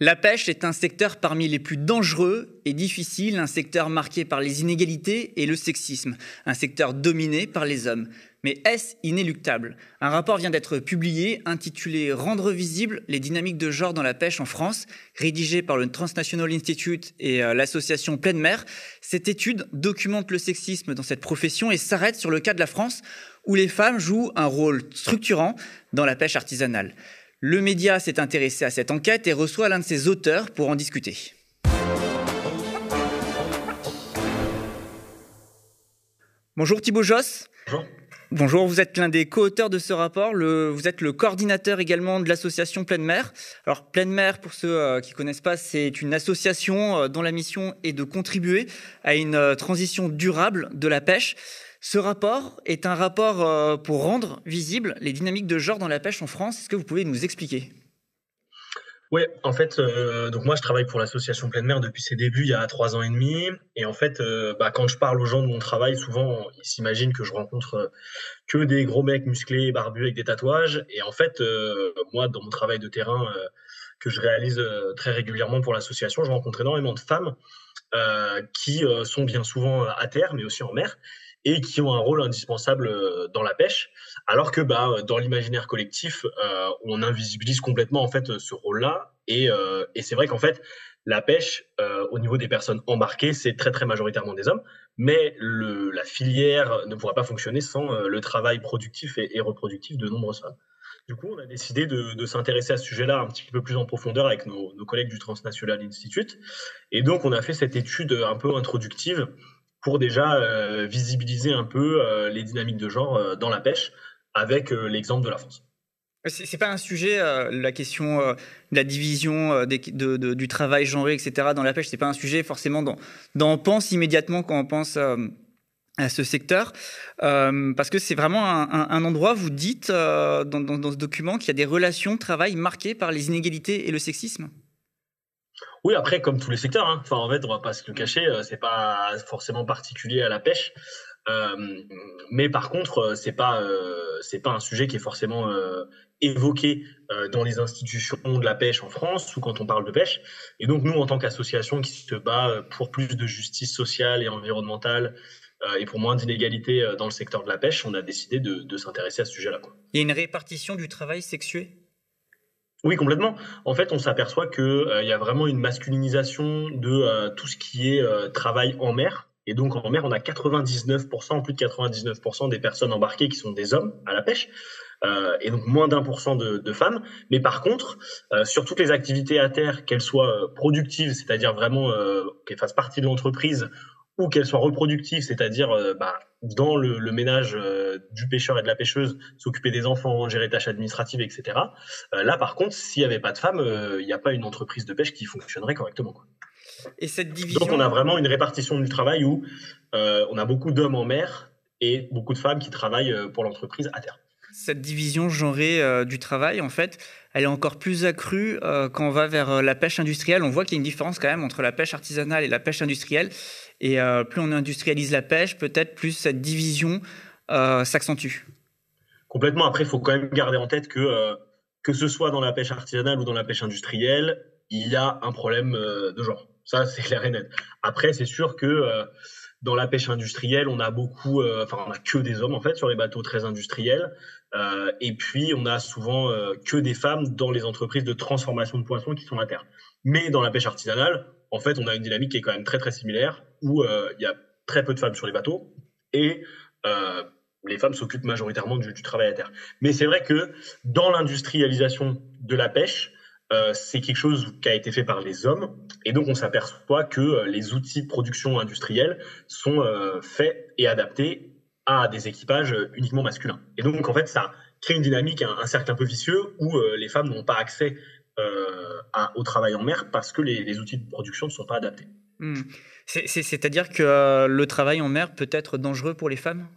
La pêche est un secteur parmi les plus dangereux et difficiles, un secteur marqué par les inégalités et le sexisme, un secteur dominé par les hommes. Mais est-ce inéluctable? Un rapport vient d'être publié intitulé Rendre visibles les dynamiques de genre dans la pêche en France, rédigé par le Transnational Institute et euh, l'association Pleine Mer. Cette étude documente le sexisme dans cette profession et s'arrête sur le cas de la France où les femmes jouent un rôle structurant dans la pêche artisanale. Le média s'est intéressé à cette enquête et reçoit l'un de ses auteurs pour en discuter. Bonjour Thibaut Josse. Bonjour. Bonjour, vous êtes l'un des co-auteurs de ce rapport, vous êtes le coordinateur également de l'association Pleine Mer. Alors Pleine Mer, pour ceux euh, qui ne connaissent pas, c'est une association euh, dont la mission est de contribuer à une euh, transition durable de la pêche. Ce rapport est un rapport euh, pour rendre visibles les dynamiques de genre dans la pêche en France. Est-ce que vous pouvez nous expliquer? Oui, en fait, euh, donc moi je travaille pour l'association Pleine Mer depuis ses débuts il y a trois ans et demi. Et en fait, euh, bah, quand je parle aux gens de mon travail, souvent ils s'imaginent que je rencontre que des gros mecs musclés, barbus avec des tatouages. Et en fait, moi, dans mon travail de terrain que je réalise très régulièrement pour l'association, je rencontre énormément de femmes qui sont bien souvent à terre, mais aussi en mer et qui ont un rôle indispensable euh, dans la pêche, alors que bah, dans l'imaginaire collectif, euh, on invisibilise complètement en fait ce rôle-là. Et, euh, et c'est vrai qu'en fait, la pêche, au niveau des personnes embarquées, c'est très très majoritairement des hommes, mais la filière ne pourra pas fonctionner sans le travail productif et, reproductif de nombreuses femmes. Du coup, on a décidé de, s'intéresser à ce sujet-là un petit peu plus en profondeur avec nos collègues du Transnational Institute. Et donc, on a fait cette étude un peu introductive pour déjà euh, visibiliser un peu euh, les dynamiques de genre euh, dans la pêche avec l'exemple de la France. C'est pas un sujet, la question de la division du travail genré, etc. dans la pêche, c'est pas un sujet forcément dont, on pense immédiatement quand on pense à ce secteur, parce que c'est vraiment un, endroit, vous dites dans, dans, ce document, qu'il y a des relations de travail marquées par les inégalités et le sexisme oui, après, comme tous les secteurs, hein. enfin, en fait, on va pas se le cacher, euh, c'est pas forcément particulier à la pêche. Euh, mais par contre, euh, c'est pas c'est pas un sujet qui est forcément évoqué dans les institutions de la pêche en France ou quand on parle de pêche. Et donc nous, en tant qu'association qui se bat pour plus de justice sociale et environnementale et pour moins d'inégalités dans le secteur de la pêche, on a décidé de, de s'intéresser à ce sujet-là. Il y a une répartition du travail sexué? Oui, complètement. En fait, on s'aperçoit qu'il euh, y a vraiment une masculinisation de euh, tout ce qui est euh, travail en mer. Et donc, en mer, on a 99%, plus de 99% des personnes embarquées qui sont des hommes à la pêche. et donc, moins d'un pour cent de, de, femmes. Mais par contre, sur toutes les activités à terre, qu'elles soient productives, c'est-à-dire vraiment qu'elles fassent partie de l'entreprise, ou qu'elles soient reproductives, c'est-à-dire bah, dans le, le ménage euh, du pêcheur et de la pêcheuse, s'occuper des enfants, gérer tâches administratives, etc. Euh, là, par contre, s'il n'y avait pas de femmes, euh, il n'y a pas une entreprise de pêche qui fonctionnerait correctement. Quoi. Et cette division... Donc, on a vraiment une répartition du travail où on a beaucoup d'hommes en mer et beaucoup de femmes qui travaillent pour l'entreprise à terre. Cette division genrée du travail, en fait, elle est encore plus accrue quand on va vers la pêche industrielle. On voit qu'il y a une différence quand même entre la pêche artisanale et la pêche industrielle. Et euh, plus on industrialise la pêche, peut-être plus cette division euh, s'accentue. Complètement. Après, il faut quand même garder en tête que euh, que ce soit dans la pêche artisanale ou dans la pêche industrielle, il y a un problème de genre. Ça, c'est clair et net. Après, c'est sûr que dans la pêche industrielle, on a beaucoup, enfin, on a que des hommes en fait sur les bateaux très industriels. et puis, on a souvent que des femmes dans les entreprises de transformation de poissons qui sont à terre. Mais dans la pêche artisanale, en fait, on a une dynamique qui est quand même très très similaire où euh, il y a très peu de femmes sur les bateaux et euh, les femmes s'occupent majoritairement du, travail à terre. Mais c'est vrai que dans l'industrialisation de la pêche, euh, c'est quelque chose qui a été fait par les hommes et donc on s'aperçoit que les outils de production industrielle sont faits et adaptés à des équipages uniquement masculins. Et donc en fait ça crée une dynamique, un, cercle un peu vicieux où les femmes n'ont pas accès au travail en mer parce que les, outils de production ne sont pas adaptés. Hmm. C'est-à-dire que euh, le travail en mer peut être dangereux pour les femmes?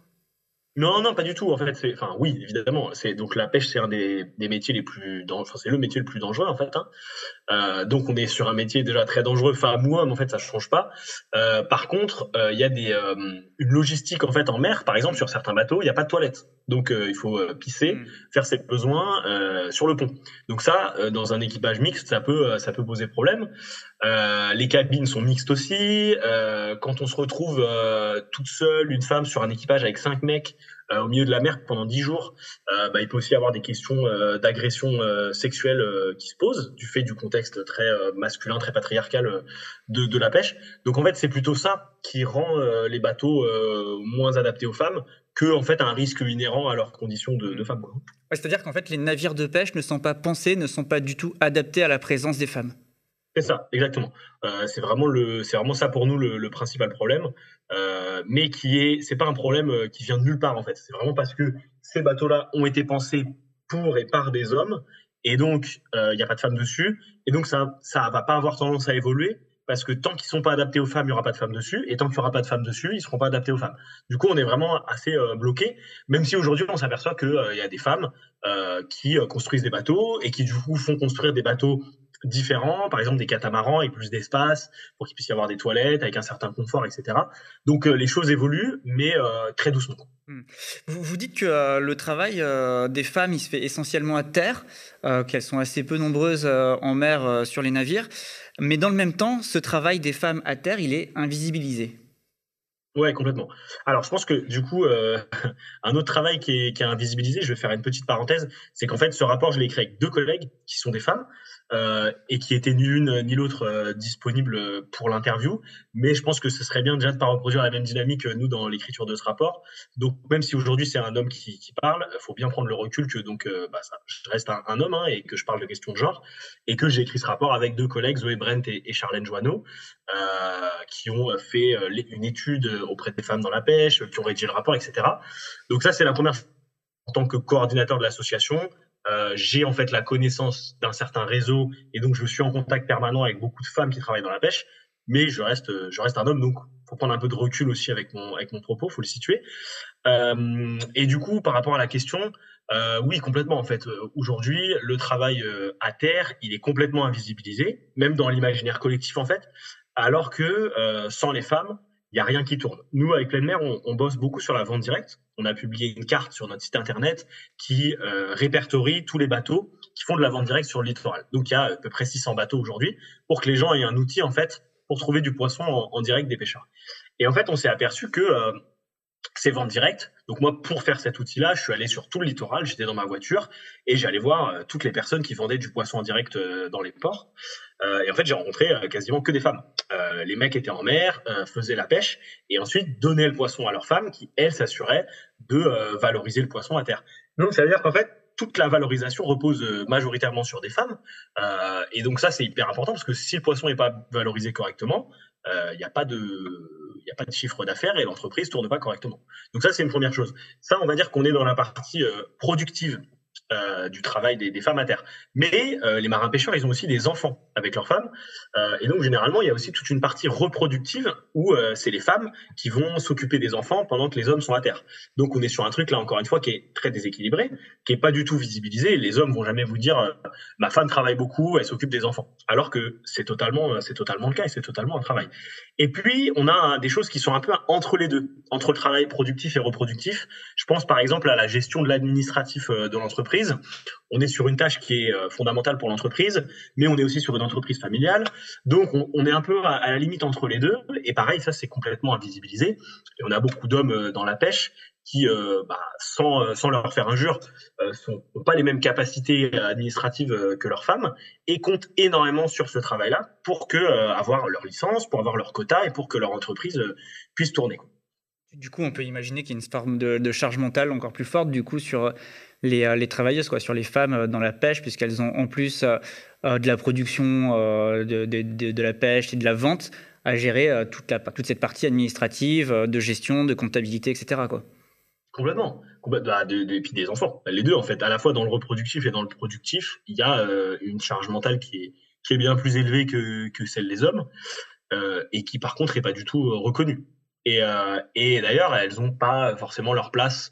Non, non, pas du tout. En fait, c'est, enfin, oui, évidemment. C'est donc la pêche, c'est un des, métiers les plus, enfin, c'est le métier le plus dangereux en fait. Hein. Euh, donc on est sur un métier déjà très dangereux, femme ou homme, en fait ça change pas. Euh, par contre, euh, il y a des, une logistique en fait en mer, par exemple sur certains bateaux, il n'y a pas de toilette. Donc il faut pisser, mm. faire ses besoins sur le pont. Donc ça, dans un équipage mixte, ça peut, ça peut poser problème. Les cabines sont mixtes aussi. quand on se retrouve toute seule, une femme sur un équipage avec cinq mecs, euh, au milieu de la mer pendant dix jours, euh, bah, il peut aussi y avoir des questions euh, d'agression sexuelle qui se posent du fait du contexte très masculin, très patriarcal de, de, la pêche. Donc en fait, c'est plutôt ça qui rend les bateaux moins adaptés aux femmes que en fait un risque inhérent à leurs conditions de, de femmes. C'est-à-dire qu'en fait, les navires de pêche ne sont pas pensés, ne sont pas du tout adaptés à la présence des femmes. C'est ça, exactement. Euh, c'est vraiment le, c'est vraiment ça pour nous le, principal problème, euh, mais qui est, c'est pas un problème euh, qui vient de nulle part en fait. C'est vraiment parce que ces bateaux-là ont été pensés pour et par des hommes, et donc il n'y a pas de femmes dessus, et donc ça, ça va pas avoir tendance à évoluer parce que tant qu'ils sont pas adaptés aux femmes, il y aura pas de femmes dessus, et tant qu'il y aura pas de femmes dessus, ils seront pas adaptés aux femmes. Du coup, on est vraiment assez bloqué, même si aujourd'hui on s'aperçoit qu'il il y a des femmes qui construisent des bateaux et qui du coup font construire des bateaux différents, par exemple des catamarans avec plus d'espace, pour qu'il puisse y avoir des toilettes avec un certain confort, etc. Donc euh, les choses évoluent, mais euh, très doucement. Hmm. Vous, vous, dites que euh, le travail des femmes, il se fait essentiellement à terre, qu'elles sont assez peu nombreuses en mer sur les navires, mais dans le même temps, ce travail des femmes à terre, il est invisibilisé. Ouais, complètement. Alors, je pense que du coup, un autre travail qui est, qui est, invisibilisé, je vais faire une petite parenthèse, c'est qu'en fait, ce rapport, je l'ai écrit avec deux collègues qui sont des femmes, euh, et qui était ni l'une ni l'autre euh, disponible pour l'interview. Mais je pense que ce serait bien déjà de ne pas reproduire la même dynamique nous dans l'écriture de ce rapport. Donc même si aujourd'hui c'est un homme qui, parle, il faut bien prendre le recul que donc euh, bah, ça, je reste un, homme hein, et que je parle de questions de genre et que j'ai écrit ce rapport avec deux collègues, Zoé Brent et, et Charlène Joanneau, euh, qui ont fait une étude auprès des femmes dans la pêche, qui ont rédigé le rapport, etc. Donc ça c'est la première en tant que coordinateur de l'association, euh, j'ai en fait la connaissance d'un certain réseau et donc je suis en contact permanent avec beaucoup de femmes qui travaillent dans la pêche, mais je reste, je reste un homme, donc faut prendre un peu de recul aussi avec mon, avec mon propos, faut le situer. Euh, et du coup, par rapport à la question, euh, oui, complètement. En fait, euh, aujourd'hui, le travail euh, à terre, il est complètement invisibilisé, même dans l'imaginaire collectif en fait, alors que sans les femmes, il n'y a rien qui tourne. Nous, avec Pleine Mer, on, bosse beaucoup sur la vente directe. On a publié une carte sur notre site internet qui euh, répertorie tous les bateaux qui font de la vente directe sur le littoral. Donc, il y a à peu près 600 bateaux aujourd'hui pour que les gens aient un outil, en fait, pour trouver du poisson en, en direct des pêcheurs. Et en fait, on s'est aperçu que euh, ces ventes directes, donc moi, pour faire cet outil-là, je suis allé sur tout le littoral, j'étais dans ma voiture et j'allais voir euh, toutes les personnes qui vendaient du poisson en direct euh, dans les ports. Euh, et en fait, j'ai rencontré quasiment que des femmes. les mecs étaient en mer, faisaient la pêche et ensuite donnaient le poisson à leurs femmes qui, elles, s'assuraient de valoriser le poisson à terre. Donc, ça veut dire qu'en fait, toute la valorisation repose majoritairement sur des femmes. et donc ça, c'est hyper important parce que si le poisson n'est pas valorisé correctement, il n'y a pas de il n'y a pas de chiffre d'affaires et l'entreprise tourne pas correctement. Donc ça, c'est une première chose. Ça, on va dire qu'on est dans la partie euh, productive euh, du travail des, femmes à terre. Mais euh, les marins pêcheurs, ils ont aussi des enfants avec leurs femmes. Euh, et donc, généralement, il y a aussi toute une partie reproductive où c'est les femmes qui vont s'occuper des enfants pendant que les hommes sont à terre. Donc, on est sur un truc, là, encore une fois, qui est très déséquilibré, qui est pas du tout visibilisé. Les hommes vont jamais vous dire ma femme travaille beaucoup, elle s'occupe des enfants. Alors que c'est totalement, c'est totalement le cas et c'est totalement un travail. Et puis, on a des choses qui sont un peu entre les deux, entre le travail productif et reproductif. Je pense, par exemple, à la gestion de l'administratif de l'entreprise on est sur une tâche qui est euh, fondamentale pour l'entreprise, mais on est aussi sur une entreprise familiale. Donc, on, est un peu à, la limite entre les deux. Et pareil, ça, c'est complètement invisibilisé. Et on a beaucoup d'hommes euh, dans la pêche qui, euh, bah, sans, sans leur faire injure, n'ont pas les mêmes capacités administratives que leurs femmes et comptent énormément sur ce travail-là pour que avoir leur licence, pour avoir leur quota et pour que leur entreprise puisse tourner. Du coup, on peut imaginer qu'il y a une forme de, charge mentale encore plus forte du coup sur les, euh, les travailleuses, quoi, sur les femmes euh, dans la pêche, puisqu'elles ont en plus euh, de la production de, la pêche et de la vente à gérer toute, cette partie administrative, de gestion, de comptabilité, etc. Complètement. Bah, et puis des enfants. Les deux, en fait. À la fois dans le reproductif et dans le productif, il y a une charge mentale qui est, bien plus élevée que, que celle des hommes euh, et qui, par contre, n'est pas du tout reconnue. Et, euh, et d'ailleurs, elles n'ont pas forcément leur place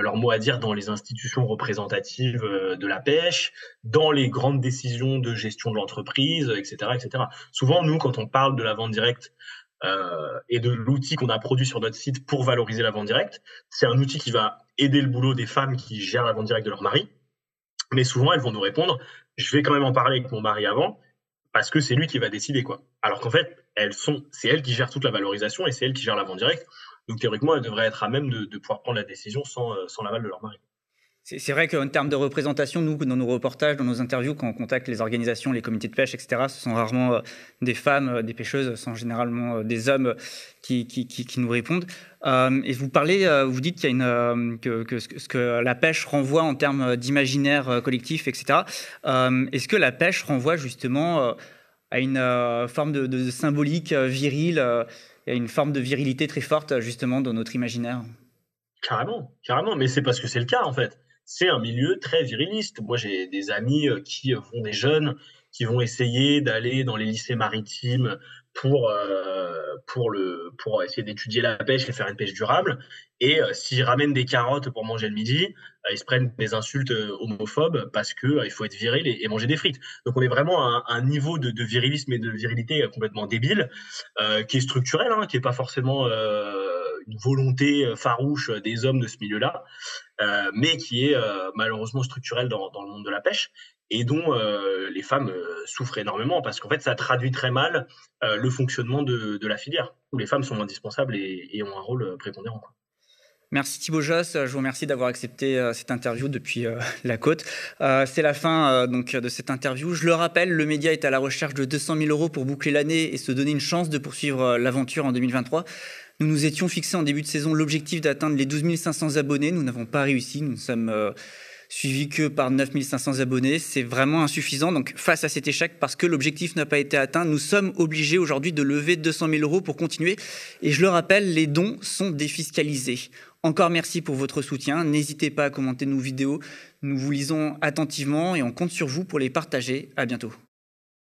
leur mot à dire dans les institutions représentatives de la pêche, dans les grandes décisions de gestion de l'entreprise, etc., etc. Souvent, nous, quand on parle de la vente directe euh, et de l'outil qu'on a produit sur notre site pour valoriser la vente directe, c'est un outil qui va aider le boulot des femmes qui gèrent la vente directe de leur mari. Mais souvent, elles vont nous répondre, je vais quand même en parler avec mon mari avant, parce que c'est lui qui va décider quoi. Alors qu'en fait, elles sont, c'est elles qui gèrent toute la valorisation et c'est elles qui gèrent la vente directe. Donc théoriquement, elles devraient être à même de, pouvoir prendre la décision sans, euh, sans l'aval de leur mari. C'est vrai qu'en termes de représentation, nous, dans nos reportages, dans nos interviews, quand on contacte les organisations, les comités de pêche, etc., ce sont rarement euh, des femmes, euh, des pêcheuses, ce sont généralement des hommes qui, qui, qui, nous répondent. et vous parlez, vous dites qu'il y a une, que, que, ce que la pêche renvoie en termes d'imaginaire collectif, etc. Est-ce que la pêche renvoie justement à une forme de, symbolique virile, et à une forme de virilité très forte justement dans notre imaginaire. Carrément, carrément, mais c'est parce que c'est le cas en fait. C'est un milieu très viriliste. Moi, j'ai des amis euh, qui font des jeunes qui vont essayer d'aller dans les lycées maritimes pour euh, pour le pour essayer d'étudier la pêche et faire une pêche durable. Et euh, s'ils ramènent des carottes pour manger le midi, ils se prennent des insultes homophobes parce que il faut être viril et, manger des frites. Donc on est vraiment à un, niveau de, virilisme et de virilité complètement débile, qui est structurel, hein, qui est pas forcément une volonté euh, farouche des hommes de ce milieu-là, euh, mais qui est euh, malheureusement structurelle dans, le monde de la pêche et dont les femmes souffrent énormément parce qu'en fait ça traduit très mal le fonctionnement de, la filière où les femmes sont indispensables et, ont un rôle prépondérant. Merci Thibaut Joss, je vous remercie d'avoir accepté cette interview depuis la côte. c'est la fin donc de cette interview. Je le rappelle, le média est à la recherche de 200 000 euros pour boucler l'année et se donner une chance de poursuivre l'aventure en 2023. Nous nous étions fixés en début de saison l'objectif d'atteindre les 12 500 abonnés. Nous n'avons pas réussi. Nous sommes suivis que par 9 500 abonnés. C'est vraiment insuffisant. Donc, face à cet échec, parce que l'objectif n'a pas été atteint, nous sommes obligés aujourd'hui de lever 200 000 euros pour continuer. Et je le rappelle, les dons sont défiscalisés. Encore merci pour votre soutien. N'hésitez pas à commenter nos vidéos. Nous vous lisons attentivement et on compte sur vous pour les partager. À bientôt.